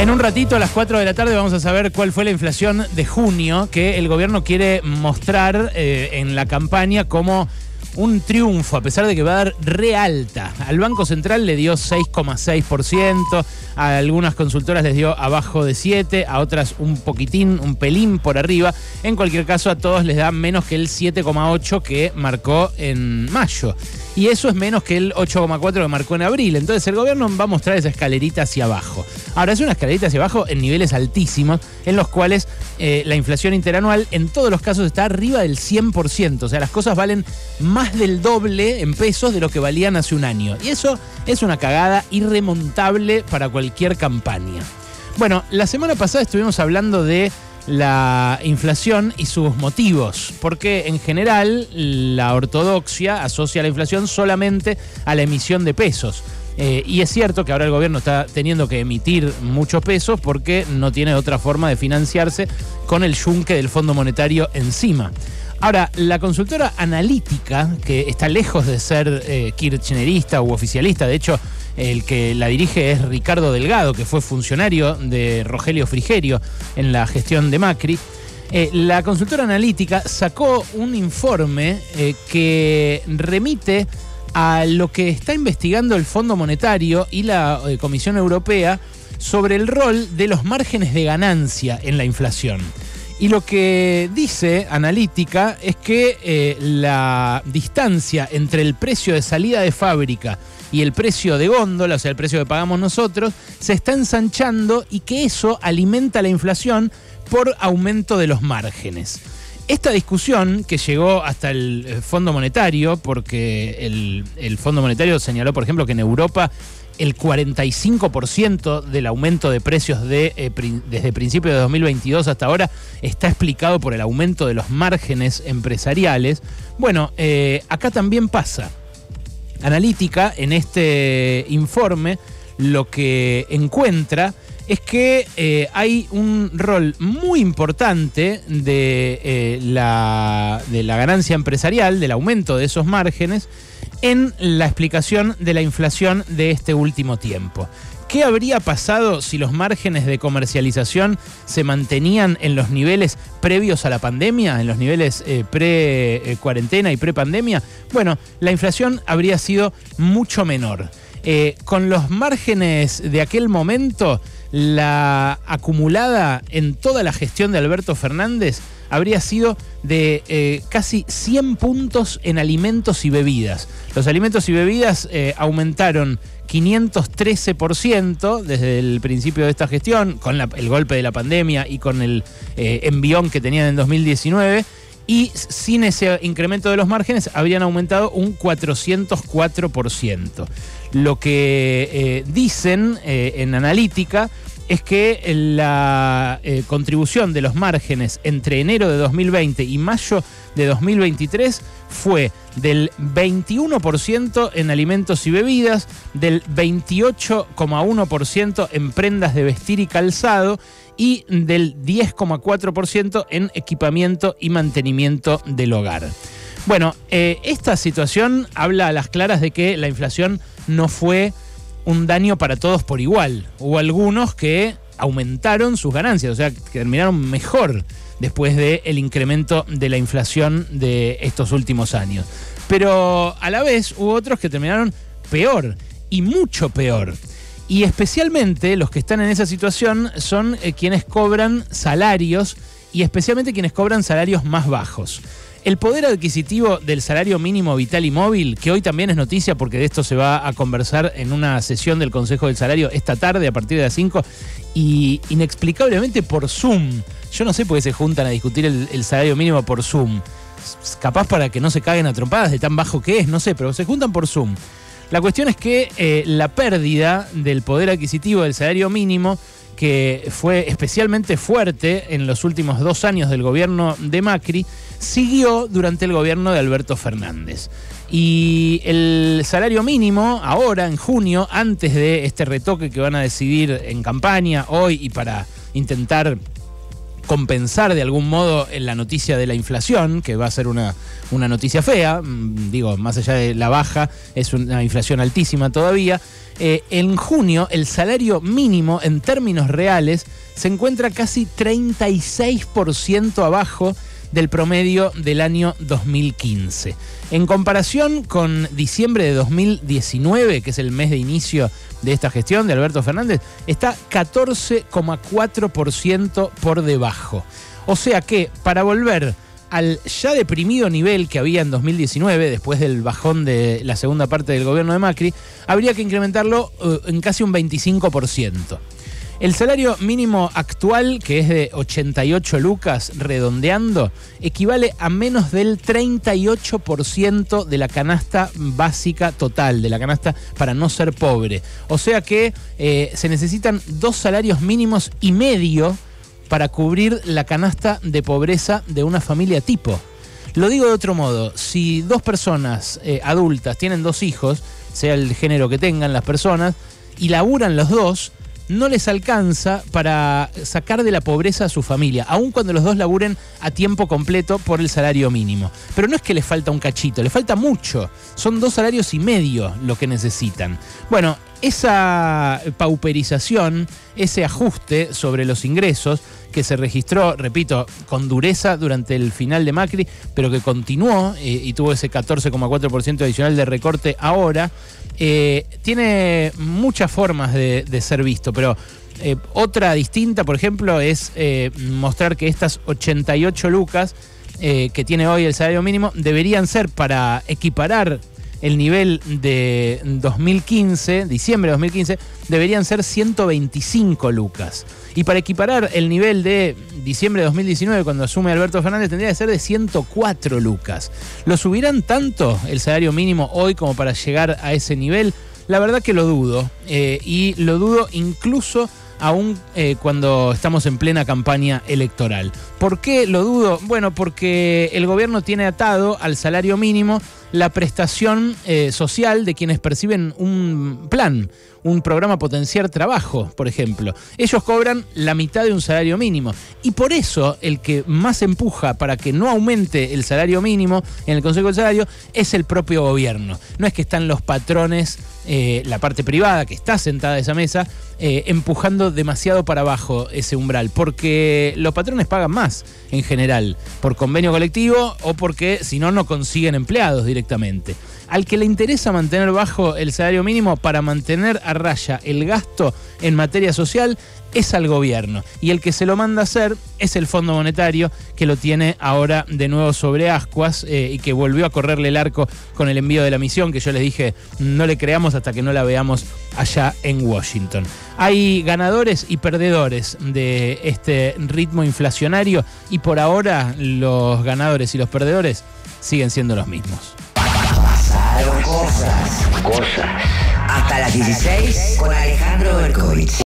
En un ratito, a las 4 de la tarde, vamos a saber cuál fue la inflación de junio que el gobierno quiere mostrar eh, en la campaña como un triunfo, a pesar de que va a dar re alta. Al Banco Central le dio 6,6%, a algunas consultoras les dio abajo de 7, a otras un poquitín, un pelín por arriba. En cualquier caso, a todos les da menos que el 7,8 que marcó en mayo y eso es menos que el 8,4 que marcó en abril. Entonces el gobierno va a mostrar esa escalerita hacia abajo. Ahora es una escalerita hacia abajo en niveles altísimos, en los cuales eh, la inflación interanual en todos los casos está arriba del 100%. O sea, las cosas valen más del doble en pesos de lo que valían hace un año. Y eso es una cagada irremontable para cualquier campaña. Bueno, la semana pasada estuvimos hablando de la inflación y sus motivos, porque en general la ortodoxia asocia la inflación solamente a la emisión de pesos. Eh, y es cierto que ahora el gobierno está teniendo que emitir muchos pesos porque no tiene otra forma de financiarse con el yunque del Fondo Monetario encima. Ahora, la consultora analítica, que está lejos de ser eh, kirchnerista u oficialista, de hecho, el que la dirige es Ricardo Delgado, que fue funcionario de Rogelio Frigerio en la gestión de Macri. Eh, la consultora analítica sacó un informe eh, que remite a lo que está investigando el Fondo Monetario y la Comisión Europea sobre el rol de los márgenes de ganancia en la inflación. Y lo que dice Analítica es que la distancia entre el precio de salida de fábrica y el precio de góndola, o sea, el precio que pagamos nosotros, se está ensanchando y que eso alimenta la inflación por aumento de los márgenes. Esta discusión que llegó hasta el eh, Fondo Monetario, porque el, Fondo Monetario señaló, por ejemplo, que en Europa el 45% del aumento de precios de, eh, desde principios de 2022 hasta ahora está explicado por el aumento de los márgenes empresariales. Bueno, eh, acá también pasa analítica en este informe lo que encuentra es que eh, hay un rol muy importante de, eh, la, de la ganancia empresarial, del aumento de esos márgenes, en la explicación de la inflación de este último tiempo. ¿Qué habría pasado si los márgenes de comercialización se mantenían en los niveles previos a la pandemia, en los niveles eh, pre-cuarentena y pre-pandemia? Bueno, la inflación habría sido mucho menor. Con los márgenes de aquel momento, la acumulada en toda la gestión de Alberto Fernández habría sido de eh, casi 100 puntos en alimentos y bebidas. Los alimentos y bebidas aumentaron 513% desde el principio de esta gestión, con el golpe de la pandemia y con el eh, envión que tenían en 2019. Y sin ese incremento de los márgenes habrían aumentado un 404%. Lo que eh, dicen eh, en analítica es que la eh, contribución de los márgenes entre enero de 2020 y mayo de 2023 fue del 21% en alimentos y bebidas, del 28,1% en prendas de vestir y calzado y del 10,4% en equipamiento y mantenimiento del hogar. Bueno, eh, esta situación habla a las claras de que la inflación no fue un daño para todos por igual. Hubo algunos que aumentaron sus ganancias, o sea, que terminaron mejor después del incremento de la inflación de estos últimos años. Pero a la vez hubo otros que terminaron peor y mucho peor. Y especialmente los que están en esa situación son eh, quienes cobran salarios y especialmente quienes cobran salarios más bajos. El poder adquisitivo del salario mínimo vital y móvil, que hoy también es noticia porque de esto se va a conversar en una sesión del Consejo del Salario esta tarde a partir de las 5 y inexplicablemente por Zoom. Yo no sé por qué se juntan a discutir el, salario mínimo por Zoom. Capaz para que no se caguen a trompadas de tan bajo que es, no sé, pero se juntan por Zoom. La cuestión es que eh, la pérdida del poder adquisitivo del salario mínimo que fue especialmente fuerte en los últimos dos años del gobierno de Macri, siguió durante el gobierno de Alberto Fernández. Y el salario mínimo, ahora en junio, antes de este retoque que van a decidir en campaña hoy y para intentar compensar de algún modo la noticia de la inflación, que va a ser una, una noticia fea, mm, digo, más allá de la baja, es una inflación altísima todavía. Eh, en junio el salario mínimo en términos reales se encuentra casi 36% abajo del promedio del año 2015. En comparación con diciembre de 2019, que es el mes de inicio de esta gestión de Alberto Fernández, está 14,4% por debajo. O sea que para volver al ya deprimido nivel que había en 2019, después del bajón de la segunda parte del gobierno de Macri, habría que incrementarlo eh, en casi un 25%. El salario mínimo actual, que es de 88 lucas, redondeando, equivale a menos del 38% de la canasta básica total, de la canasta para no ser pobre. O sea que eh, se necesitan dos salarios mínimos y medio para cubrir la canasta de pobreza de una familia tipo. Lo digo de otro modo, si dos personas eh, adultas tienen dos hijos, sea el género que tengan las personas, y laburan los dos, no les alcanza para sacar de la pobreza a su familia, aun cuando los dos laburen a tiempo completo por el salario mínimo. Pero no es que les falta un cachito, les falta mucho. Son dos salarios y medio lo que necesitan. Bueno, esa pauperización, ese ajuste sobre los ingresos que se registró, repito, con dureza durante el final de Macri, pero que continuó eh, y tuvo ese 14,4% adicional de recorte ahora, eh, tiene muchas formas de, ser visto, pero eh, otra distinta, por ejemplo, es mostrar que estas 88 lucas que tiene hoy el salario mínimo deberían ser para equiparar el nivel de 2015, diciembre de 2015, deberían ser 125 lucas. Y para equiparar el nivel de diciembre de 2019, cuando asume Alberto Fernández, tendría que ser de 104 lucas. ¿Lo subirán tanto el salario mínimo hoy como para llegar a ese nivel? La verdad que lo dudo. Eh, y lo dudo incluso aún eh, cuando estamos en plena campaña electoral. ¿Por qué lo dudo? Bueno, porque el gobierno tiene atado al salario mínimo la prestación eh, social de quienes perciben un plan, un programa Potenciar Trabajo, por ejemplo. Ellos cobran la mitad de un salario mínimo. Y por eso el que más empuja para que no aumente el salario mínimo en el Consejo de Salario es el propio gobierno. No es que están los patrones, eh, la parte privada que está sentada a esa mesa, eh, empujando demasiado para abajo ese umbral, porque los patrones pagan más en general, por convenio colectivo o porque si no, no consiguen empleados directamente. Al que le interesa mantener bajo el salario mínimo para mantener a raya el gasto en materia social es al gobierno. Y el que se lo manda a hacer es el Fondo Monetario, que lo tiene ahora de nuevo sobre ascuas eh, y que volvió a correrle el arco con el envío de la misión, que yo les dije no le creamos hasta que no la veamos allá en Washington. Hay ganadores y perdedores de este ritmo inflacionario y por ahora los ganadores y los perdedores siguen siendo los mismos. Cosas. Cosas. Hasta las 16 con Alejandro Berkovich.